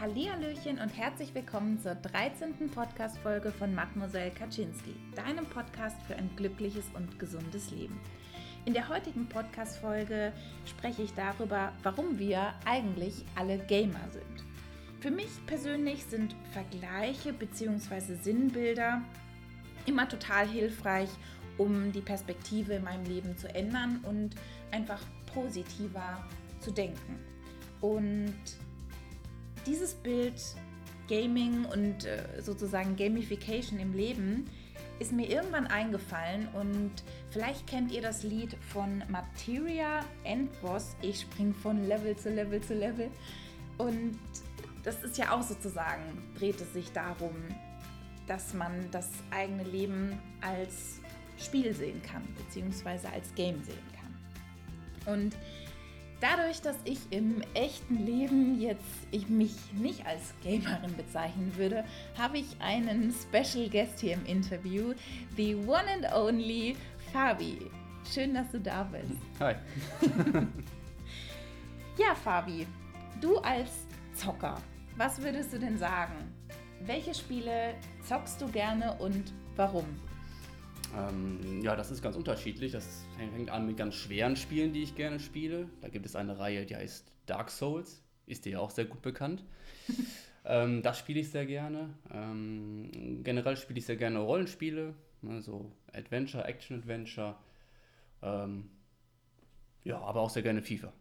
Hallihallöchen und herzlich willkommen zur 13. Podcast-Folge von Mademoiselle Kaczynski, deinem Podcast für ein glückliches und gesundes Leben. In der heutigen Podcast-Folge spreche ich darüber, warum wir eigentlich alle Gamer sind. Für mich persönlich sind Vergleiche bzw. Sinnbilder immer total hilfreich, um die Perspektive in meinem Leben zu ändern und einfach positiver zu denken. Und dieses Bild Gaming und äh, sozusagen Gamification im Leben ist mir irgendwann eingefallen und vielleicht kennt ihr das Lied von Materia Endboss. Ich spring von Level zu Level zu Level. Und das ist ja auch sozusagen, dreht es sich darum, dass man das eigene Leben als Spiel sehen kann, beziehungsweise als Game sehen kann. Und Dadurch, dass ich im echten Leben jetzt ich mich nicht als Gamerin bezeichnen würde, habe ich einen Special Guest hier im Interview, the one and only Fabi. Schön, dass du da bist. Hi. ja, Fabi, du als Zocker, was würdest du denn sagen? Welche Spiele zockst du gerne und warum? Ähm, ja, das ist ganz unterschiedlich. Das fängt an mit ganz schweren Spielen, die ich gerne spiele. Da gibt es eine Reihe, die heißt Dark Souls. Ist dir ja auch sehr gut bekannt. ähm, das spiele ich sehr gerne. Ähm, generell spiele ich sehr gerne Rollenspiele, ne, so Adventure, Action-Adventure. Ähm, ja, aber auch sehr gerne FIFA.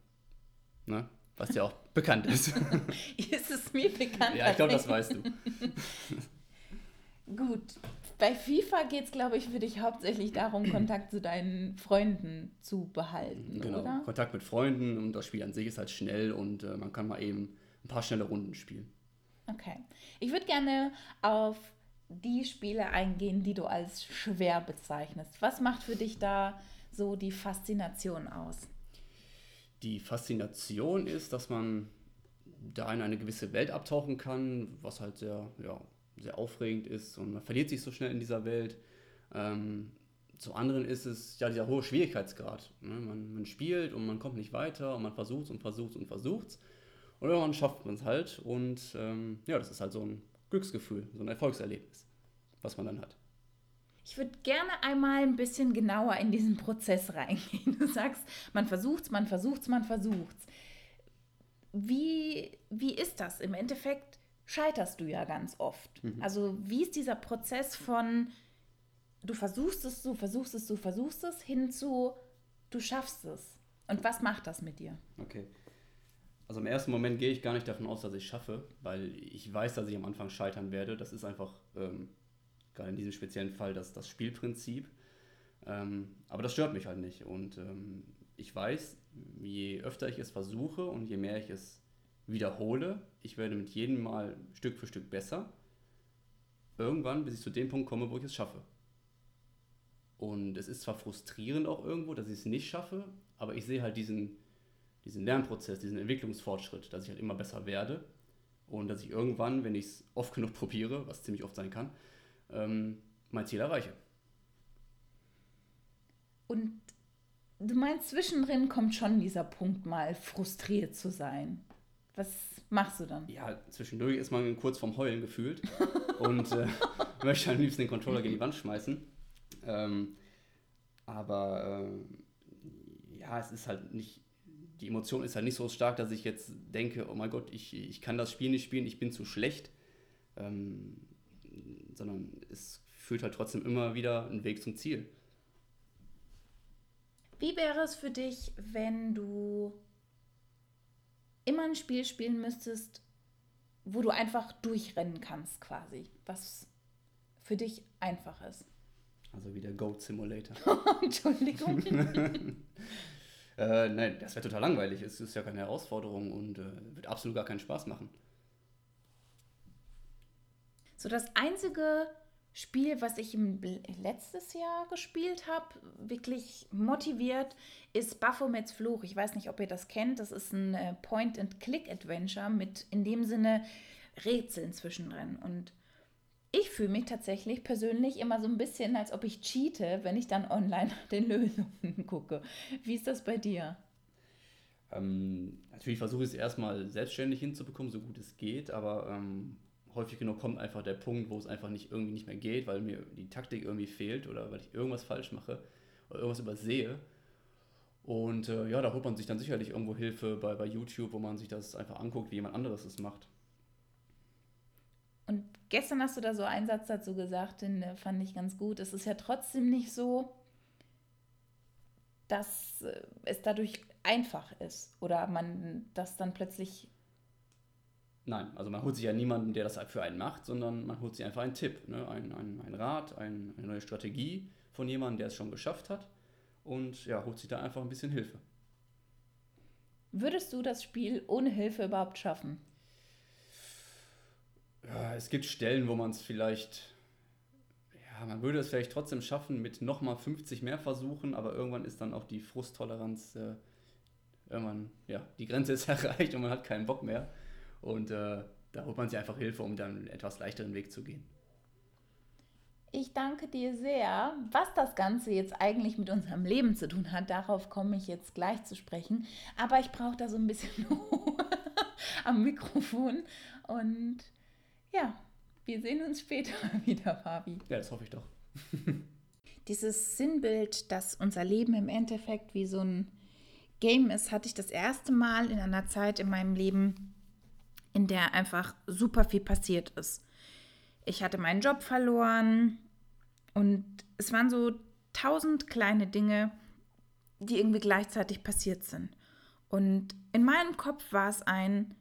Ne? Was ja auch bekannt ist. ist es mir bekannt? Ja, ich glaube, das weißt du. Bei FIFA geht es, glaube ich, für dich hauptsächlich darum, Kontakt zu deinen Freunden zu behalten. Genau, oder? Kontakt mit Freunden und das Spiel an sich ist halt schnell und äh, man kann mal eben ein paar schnelle Runden spielen. Okay. Ich würde gerne auf die Spiele eingehen, die du als schwer bezeichnest. Was macht für dich da so die Faszination aus? Die Faszination ist, dass man da in eine gewisse Welt abtauchen kann, was halt sehr, ja, sehr aufregend ist und man verliert sich so schnell in dieser Welt. Ähm, zum anderen ist es ja dieser hohe Schwierigkeitsgrad. Ne? Man, man, spielt und man kommt nicht weiter und man versucht und versucht und versucht und irgendwann schafft man es halt und ähm, ja, das ist halt so ein Glücksgefühl, so ein Erfolgserlebnis, was man dann hat. Ich würde gerne einmal ein bisschen genauer in diesen Prozess reingehen. Du sagst, man versucht's, man versucht's, man versucht's. Wie, wie ist das? Im Endeffekt scheiterst du ja ganz oft. Mhm. Also wie ist dieser Prozess von, du versuchst es, du versuchst es, du versuchst es, hin zu, du schaffst es. Und was macht das mit dir? Okay. Also im ersten Moment gehe ich gar nicht davon aus, dass ich schaffe, weil ich weiß, dass ich am Anfang scheitern werde. Das ist einfach, ähm, gerade in diesem speziellen Fall, das, das Spielprinzip. Ähm, aber das stört mich halt nicht. Und ähm, ich weiß, je öfter ich es versuche und je mehr ich es wiederhole. Ich werde mit jedem Mal Stück für Stück besser. Irgendwann, bis ich zu dem Punkt komme, wo ich es schaffe. Und es ist zwar frustrierend auch irgendwo, dass ich es nicht schaffe, aber ich sehe halt diesen, diesen Lernprozess, diesen Entwicklungsfortschritt, dass ich halt immer besser werde und dass ich irgendwann, wenn ich es oft genug probiere, was ziemlich oft sein kann, ähm, mein Ziel erreiche. Und du meinst, zwischendrin kommt schon dieser Punkt mal frustriert zu sein. Was machst du dann? Ja, zwischendurch ist man kurz vorm Heulen gefühlt und äh, möchte am liebsten den Controller gegen die Wand schmeißen. Ähm, aber äh, ja, es ist halt nicht, die Emotion ist halt nicht so stark, dass ich jetzt denke, oh mein Gott, ich, ich kann das Spiel nicht spielen, ich bin zu schlecht. Ähm, sondern es führt halt trotzdem immer wieder einen Weg zum Ziel. Wie wäre es für dich, wenn du immer ein Spiel spielen müsstest, wo du einfach durchrennen kannst quasi, was für dich einfach ist. Also wie der Goat Simulator. Entschuldigung. äh, nein, das wäre total langweilig. Es ist ja keine Herausforderung und äh, wird absolut gar keinen Spaß machen. So das einzige Spiel, was ich im letztes Jahr gespielt habe, wirklich motiviert, ist Baphomets Fluch. Ich weiß nicht, ob ihr das kennt. Das ist ein äh, Point-and-Click-Adventure mit in dem Sinne Rätseln zwischendrin. Und ich fühle mich tatsächlich persönlich immer so ein bisschen, als ob ich cheate, wenn ich dann online den Lösungen gucke. Wie ist das bei dir? Ähm, natürlich versuche ich es erstmal selbstständig hinzubekommen, so gut es geht, aber ähm, häufig genug kommt einfach der Punkt, wo es einfach nicht irgendwie nicht mehr geht, weil mir die Taktik irgendwie fehlt oder weil ich irgendwas falsch mache oder irgendwas übersehe. Und äh, ja, da holt man sich dann sicherlich irgendwo Hilfe bei, bei YouTube, wo man sich das einfach anguckt, wie jemand anderes es macht. Und gestern hast du da so einen Satz dazu gesagt, den äh, fand ich ganz gut. Es ist ja trotzdem nicht so, dass äh, es dadurch einfach ist oder man das dann plötzlich. Nein, also man holt sich ja niemanden, der das für einen macht, sondern man holt sich einfach einen Tipp, ne? ein, ein, ein Rat, ein, eine neue Strategie von jemandem, der es schon geschafft hat und ja, holt sich da einfach ein bisschen Hilfe. Würdest du das Spiel ohne Hilfe überhaupt schaffen? Ja, es gibt Stellen, wo man es vielleicht ja, man würde es vielleicht trotzdem schaffen mit nochmal 50 mehr Versuchen, aber irgendwann ist dann auch die Frusttoleranz, äh, irgendwann, ja, die Grenze ist erreicht und man hat keinen Bock mehr. Und äh, da holt man sich einfach Hilfe, um dann einen etwas leichteren Weg zu gehen. Ich danke dir sehr. Was das Ganze jetzt eigentlich mit unserem Leben zu tun hat, darauf komme ich jetzt gleich zu sprechen. Aber ich brauche da so ein bisschen am Mikrofon. Und ja, wir sehen uns später wieder, Fabi. Ja, das hoffe ich doch. Dieses Sinnbild, dass unser Leben im Endeffekt wie so ein Game ist, hatte ich das erste Mal in einer Zeit in meinem Leben, in der einfach super viel passiert ist. Ich hatte meinen Job verloren und es waren so tausend kleine Dinge, die irgendwie gleichzeitig passiert sind. Und in meinem Kopf war es ein,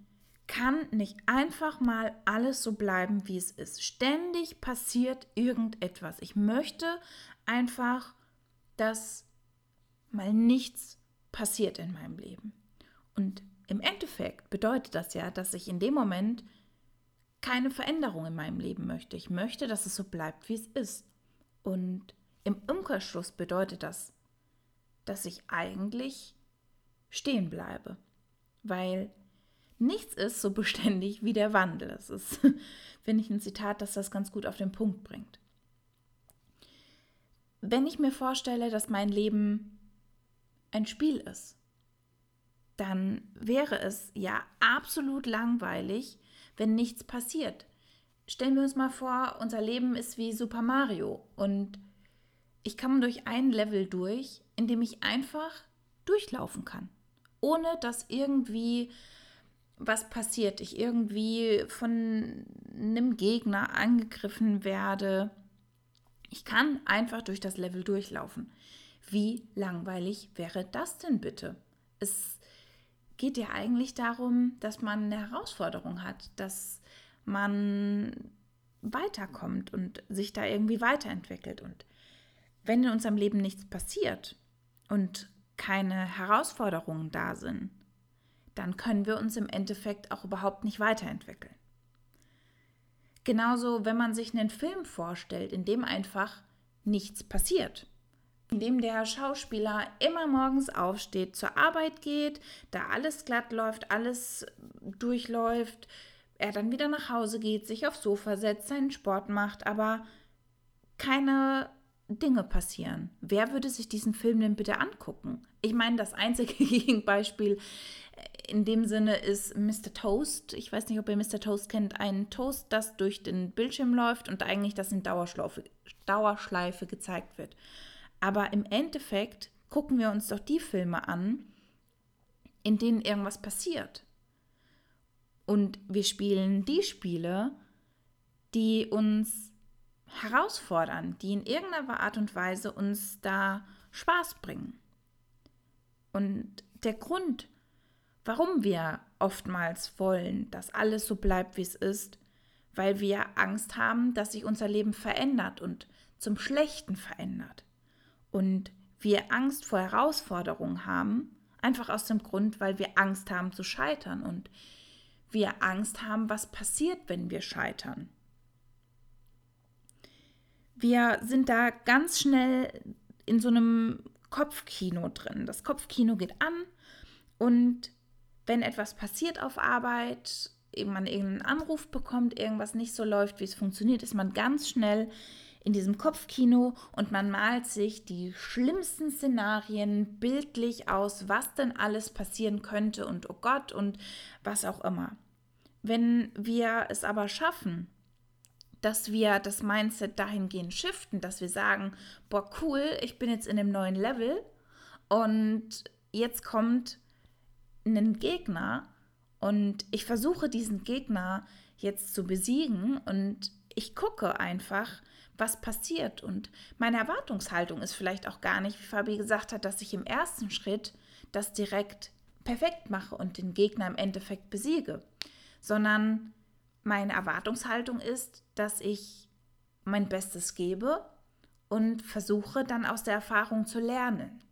kann nicht einfach mal alles so bleiben, wie es ist. Ständig passiert irgendetwas. Ich möchte einfach, dass mal nichts passiert in meinem Leben. Und im Endeffekt bedeutet das ja, dass ich in dem Moment keine Veränderung in meinem Leben möchte. Ich möchte, dass es so bleibt, wie es ist. Und im Umkehrschluss bedeutet das, dass ich eigentlich stehen bleibe. Weil Nichts ist so beständig wie der Wandel. Das ist, finde ich, ein Zitat, das das ganz gut auf den Punkt bringt. Wenn ich mir vorstelle, dass mein Leben ein Spiel ist, dann wäre es ja absolut langweilig, wenn nichts passiert. Stellen wir uns mal vor, unser Leben ist wie Super Mario und ich komme durch ein Level durch, in dem ich einfach durchlaufen kann, ohne dass irgendwie was passiert, ich irgendwie von einem Gegner angegriffen werde. Ich kann einfach durch das Level durchlaufen. Wie langweilig wäre das denn bitte? Es geht ja eigentlich darum, dass man eine Herausforderung hat, dass man weiterkommt und sich da irgendwie weiterentwickelt. Und wenn in unserem Leben nichts passiert und keine Herausforderungen da sind, dann können wir uns im Endeffekt auch überhaupt nicht weiterentwickeln. Genauso, wenn man sich einen Film vorstellt, in dem einfach nichts passiert. In dem der Schauspieler immer morgens aufsteht, zur Arbeit geht, da alles glatt läuft, alles durchläuft, er dann wieder nach Hause geht, sich aufs Sofa setzt, seinen Sport macht, aber keine Dinge passieren. Wer würde sich diesen Film denn bitte angucken? Ich meine, das einzige Gegenbeispiel in dem Sinne ist Mr. Toast, ich weiß nicht, ob ihr Mr. Toast kennt, ein Toast, das durch den Bildschirm läuft und eigentlich das in Dauerschleife, Dauerschleife gezeigt wird. Aber im Endeffekt gucken wir uns doch die Filme an, in denen irgendwas passiert. Und wir spielen die Spiele, die uns herausfordern, die in irgendeiner Art und Weise uns da Spaß bringen. Und der Grund, warum wir oftmals wollen, dass alles so bleibt, wie es ist, weil wir Angst haben, dass sich unser Leben verändert und zum Schlechten verändert. Und wir Angst vor Herausforderungen haben, einfach aus dem Grund, weil wir Angst haben zu scheitern und wir Angst haben, was passiert, wenn wir scheitern. Wir sind da ganz schnell in so einem Kopfkino drin. Das Kopfkino geht an und wenn etwas passiert auf Arbeit, man irgendeinen Anruf bekommt, irgendwas nicht so läuft, wie es funktioniert, ist man ganz schnell in diesem Kopfkino und man malt sich die schlimmsten Szenarien bildlich aus, was denn alles passieren könnte und oh Gott und was auch immer. Wenn wir es aber schaffen, dass wir das Mindset dahingehend shiften, dass wir sagen, boah, cool, ich bin jetzt in einem neuen Level und jetzt kommt ein Gegner und ich versuche diesen Gegner jetzt zu besiegen und ich gucke einfach, was passiert. Und meine Erwartungshaltung ist vielleicht auch gar nicht, wie Fabi gesagt hat, dass ich im ersten Schritt das direkt perfekt mache und den Gegner im Endeffekt besiege, sondern meine Erwartungshaltung ist, dass ich mein Bestes gebe und versuche dann aus der Erfahrung zu lernen.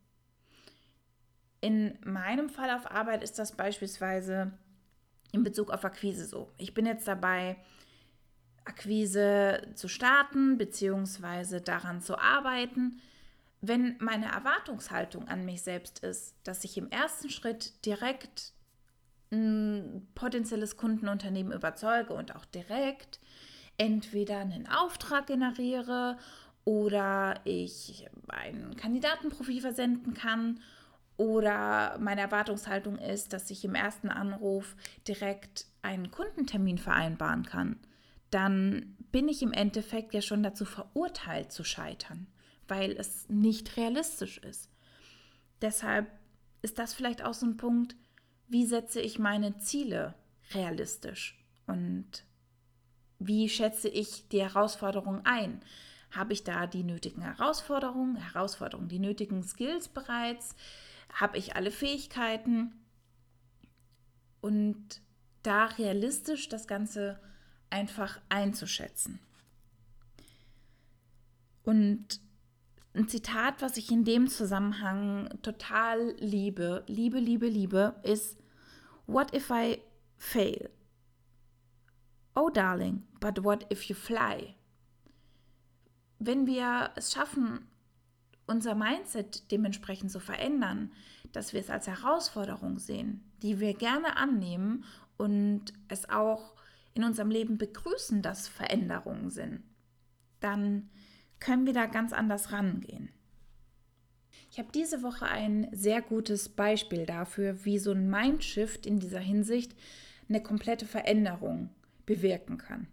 In meinem Fall auf Arbeit ist das beispielsweise in Bezug auf Akquise so. Ich bin jetzt dabei, Akquise zu starten bzw. daran zu arbeiten. Wenn meine Erwartungshaltung an mich selbst ist, dass ich im ersten Schritt direkt ein potenzielles Kundenunternehmen überzeuge und auch direkt entweder einen Auftrag generiere oder ich ein Kandidatenprofil versenden kann oder meine Erwartungshaltung ist, dass ich im ersten Anruf direkt einen Kundentermin vereinbaren kann, dann bin ich im Endeffekt ja schon dazu verurteilt zu scheitern, weil es nicht realistisch ist. Deshalb ist das vielleicht auch so ein Punkt, wie setze ich meine Ziele realistisch und wie schätze ich die Herausforderung ein? Habe ich da die nötigen Herausforderungen, Herausforderungen, die nötigen Skills bereits? Habe ich alle Fähigkeiten? Und da realistisch das Ganze einfach einzuschätzen. Und ein Zitat, was ich in dem Zusammenhang total liebe, liebe, liebe, liebe, ist What if I fail? Oh darling, but what if you fly? Wenn wir es schaffen, unser Mindset dementsprechend zu verändern, dass wir es als Herausforderung sehen, die wir gerne annehmen und es auch in unserem Leben begrüßen, dass Veränderungen sind, dann können wir da ganz anders rangehen. Ich habe diese Woche ein sehr gutes Beispiel dafür, wie so ein Mindshift in dieser Hinsicht eine komplette Veränderung bewirken kann.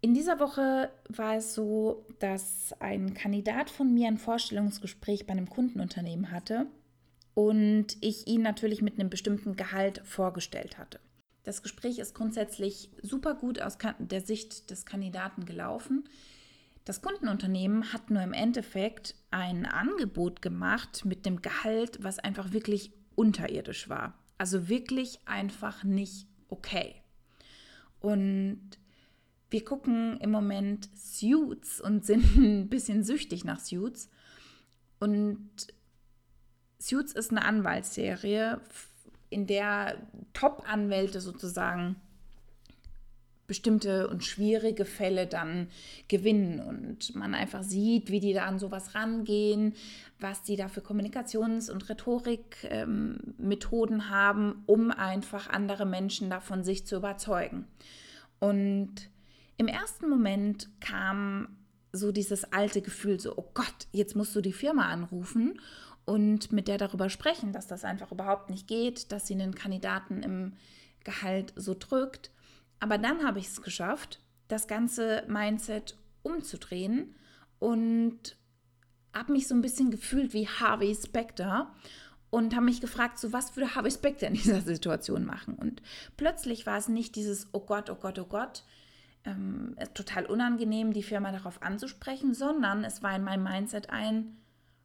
In dieser Woche war es so, dass ein Kandidat von mir ein Vorstellungsgespräch bei einem Kundenunternehmen hatte und ich ihn natürlich mit einem bestimmten Gehalt vorgestellt hatte. Das Gespräch ist grundsätzlich super gut aus der Sicht des Kandidaten gelaufen. Das Kundenunternehmen hat nur im Endeffekt ein Angebot gemacht mit dem Gehalt, was einfach wirklich unterirdisch war. Also wirklich einfach nicht okay. Und wir gucken im Moment Suits und sind ein bisschen süchtig nach Suits. Und Suits ist eine Anwaltsserie, in der Top-Anwälte sozusagen bestimmte und schwierige Fälle dann gewinnen und man einfach sieht, wie die da an sowas rangehen, was die da für Kommunikations- und Rhetorikmethoden ähm, haben, um einfach andere Menschen davon sich zu überzeugen. Und im ersten Moment kam so dieses alte Gefühl, so, oh Gott, jetzt musst du die Firma anrufen und mit der darüber sprechen, dass das einfach überhaupt nicht geht, dass sie einen Kandidaten im Gehalt so drückt. Aber dann habe ich es geschafft, das ganze Mindset umzudrehen und habe mich so ein bisschen gefühlt wie Harvey Specter und habe mich gefragt, so was würde Harvey Specter in dieser Situation machen? Und plötzlich war es nicht dieses Oh Gott, oh Gott, oh Gott, ähm, total unangenehm, die Firma darauf anzusprechen, sondern es war in meinem Mindset ein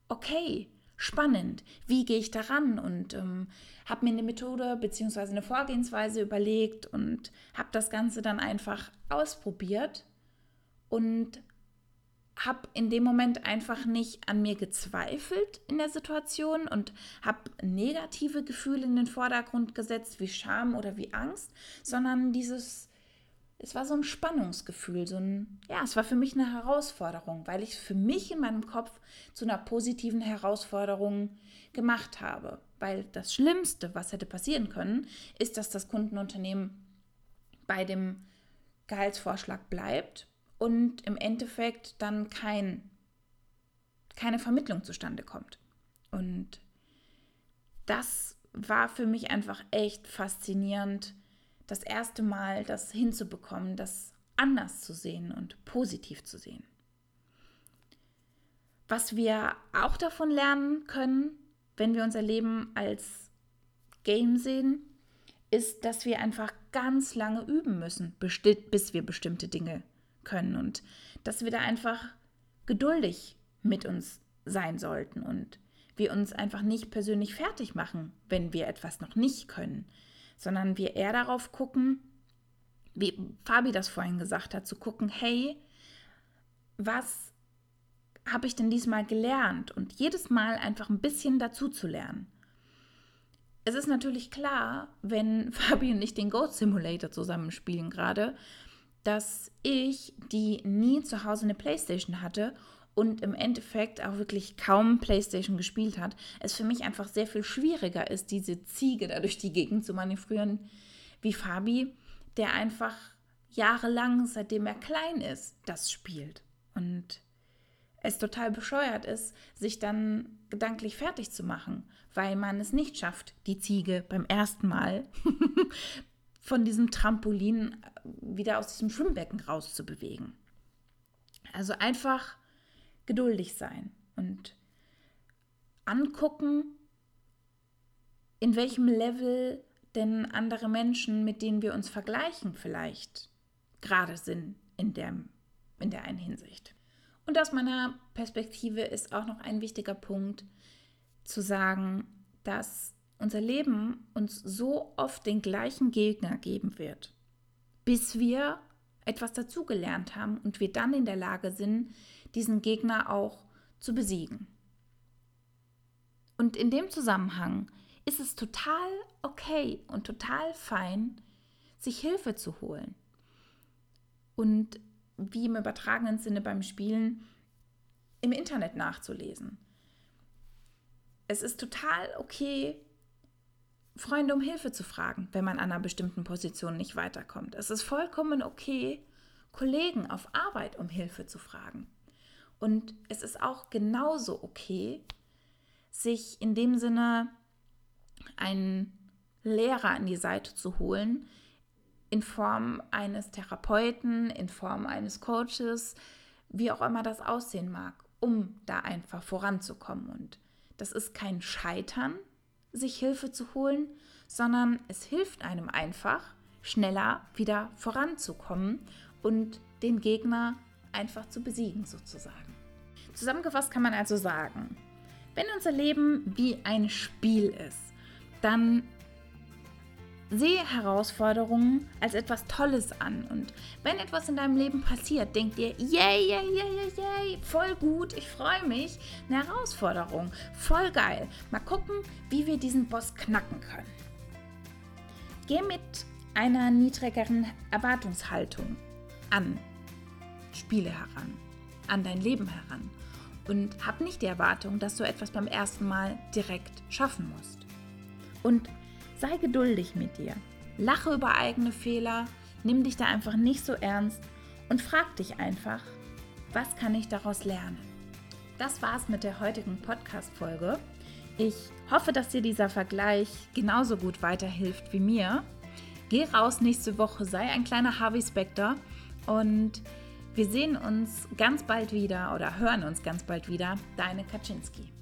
Okay, spannend, wie gehe ich daran? Und ähm, habe mir eine Methode bzw. eine Vorgehensweise überlegt und habe das Ganze dann einfach ausprobiert und habe in dem Moment einfach nicht an mir gezweifelt in der Situation und habe negative Gefühle in den Vordergrund gesetzt, wie Scham oder wie Angst, sondern dieses, es war so ein Spannungsgefühl, so ein, ja, es war für mich eine Herausforderung, weil ich es für mich in meinem Kopf zu einer positiven Herausforderung gemacht habe. Weil das Schlimmste, was hätte passieren können, ist, dass das Kundenunternehmen bei dem Gehaltsvorschlag bleibt und im Endeffekt dann kein, keine Vermittlung zustande kommt. Und das war für mich einfach echt faszinierend, das erste Mal das hinzubekommen, das anders zu sehen und positiv zu sehen. Was wir auch davon lernen können, wenn wir unser Leben als Game sehen, ist, dass wir einfach ganz lange üben müssen, bis wir bestimmte Dinge können und dass wir da einfach geduldig mit uns sein sollten und wir uns einfach nicht persönlich fertig machen, wenn wir etwas noch nicht können, sondern wir eher darauf gucken, wie Fabi das vorhin gesagt hat, zu gucken, hey, was habe ich denn diesmal gelernt? Und jedes Mal einfach ein bisschen dazu zu lernen. Es ist natürlich klar, wenn Fabi und ich den Goat Simulator zusammenspielen gerade, dass ich, die nie zu Hause eine Playstation hatte und im Endeffekt auch wirklich kaum PlayStation gespielt hat, es für mich einfach sehr viel schwieriger ist, diese Ziege da durch die Gegend zu manövrieren, wie Fabi, der einfach jahrelang, seitdem er klein ist, das spielt. Und es total bescheuert ist, sich dann gedanklich fertig zu machen, weil man es nicht schafft, die Ziege beim ersten Mal von diesem Trampolin wieder aus diesem Schwimmbecken rauszubewegen. Also einfach geduldig sein und angucken, in welchem Level denn andere Menschen, mit denen wir uns vergleichen, vielleicht gerade sind in der, in der einen Hinsicht. Und aus meiner Perspektive ist auch noch ein wichtiger Punkt zu sagen, dass unser Leben uns so oft den gleichen Gegner geben wird, bis wir etwas dazugelernt haben und wir dann in der Lage sind, diesen Gegner auch zu besiegen. Und in dem Zusammenhang ist es total okay und total fein, sich Hilfe zu holen. Und wie im übertragenen Sinne beim Spielen im Internet nachzulesen. Es ist total okay, Freunde um Hilfe zu fragen, wenn man an einer bestimmten Position nicht weiterkommt. Es ist vollkommen okay, Kollegen auf Arbeit um Hilfe zu fragen. Und es ist auch genauso okay, sich in dem Sinne einen Lehrer an die Seite zu holen, in Form eines Therapeuten, in Form eines Coaches, wie auch immer das aussehen mag, um da einfach voranzukommen. Und das ist kein Scheitern, sich Hilfe zu holen, sondern es hilft einem einfach, schneller wieder voranzukommen und den Gegner einfach zu besiegen sozusagen. Zusammengefasst kann man also sagen, wenn unser Leben wie ein Spiel ist, dann sehe Herausforderungen als etwas Tolles an. Und wenn etwas in deinem Leben passiert, denk dir, yay, yay, yay, yay, voll gut, ich freue mich. Eine Herausforderung, voll geil. Mal gucken, wie wir diesen Boss knacken können. Geh mit einer niedrigeren Erwartungshaltung an Spiele heran, an dein Leben heran und hab nicht die Erwartung, dass du etwas beim ersten Mal direkt schaffen musst. Und sei geduldig mit dir. Lache über eigene Fehler, nimm dich da einfach nicht so ernst und frag dich einfach, was kann ich daraus lernen? Das war's mit der heutigen Podcast-Folge. Ich hoffe, dass dir dieser Vergleich genauso gut weiterhilft wie mir. Geh raus nächste Woche, sei ein kleiner Harvey Specter und wir sehen uns ganz bald wieder oder hören uns ganz bald wieder. Deine Kaczynski.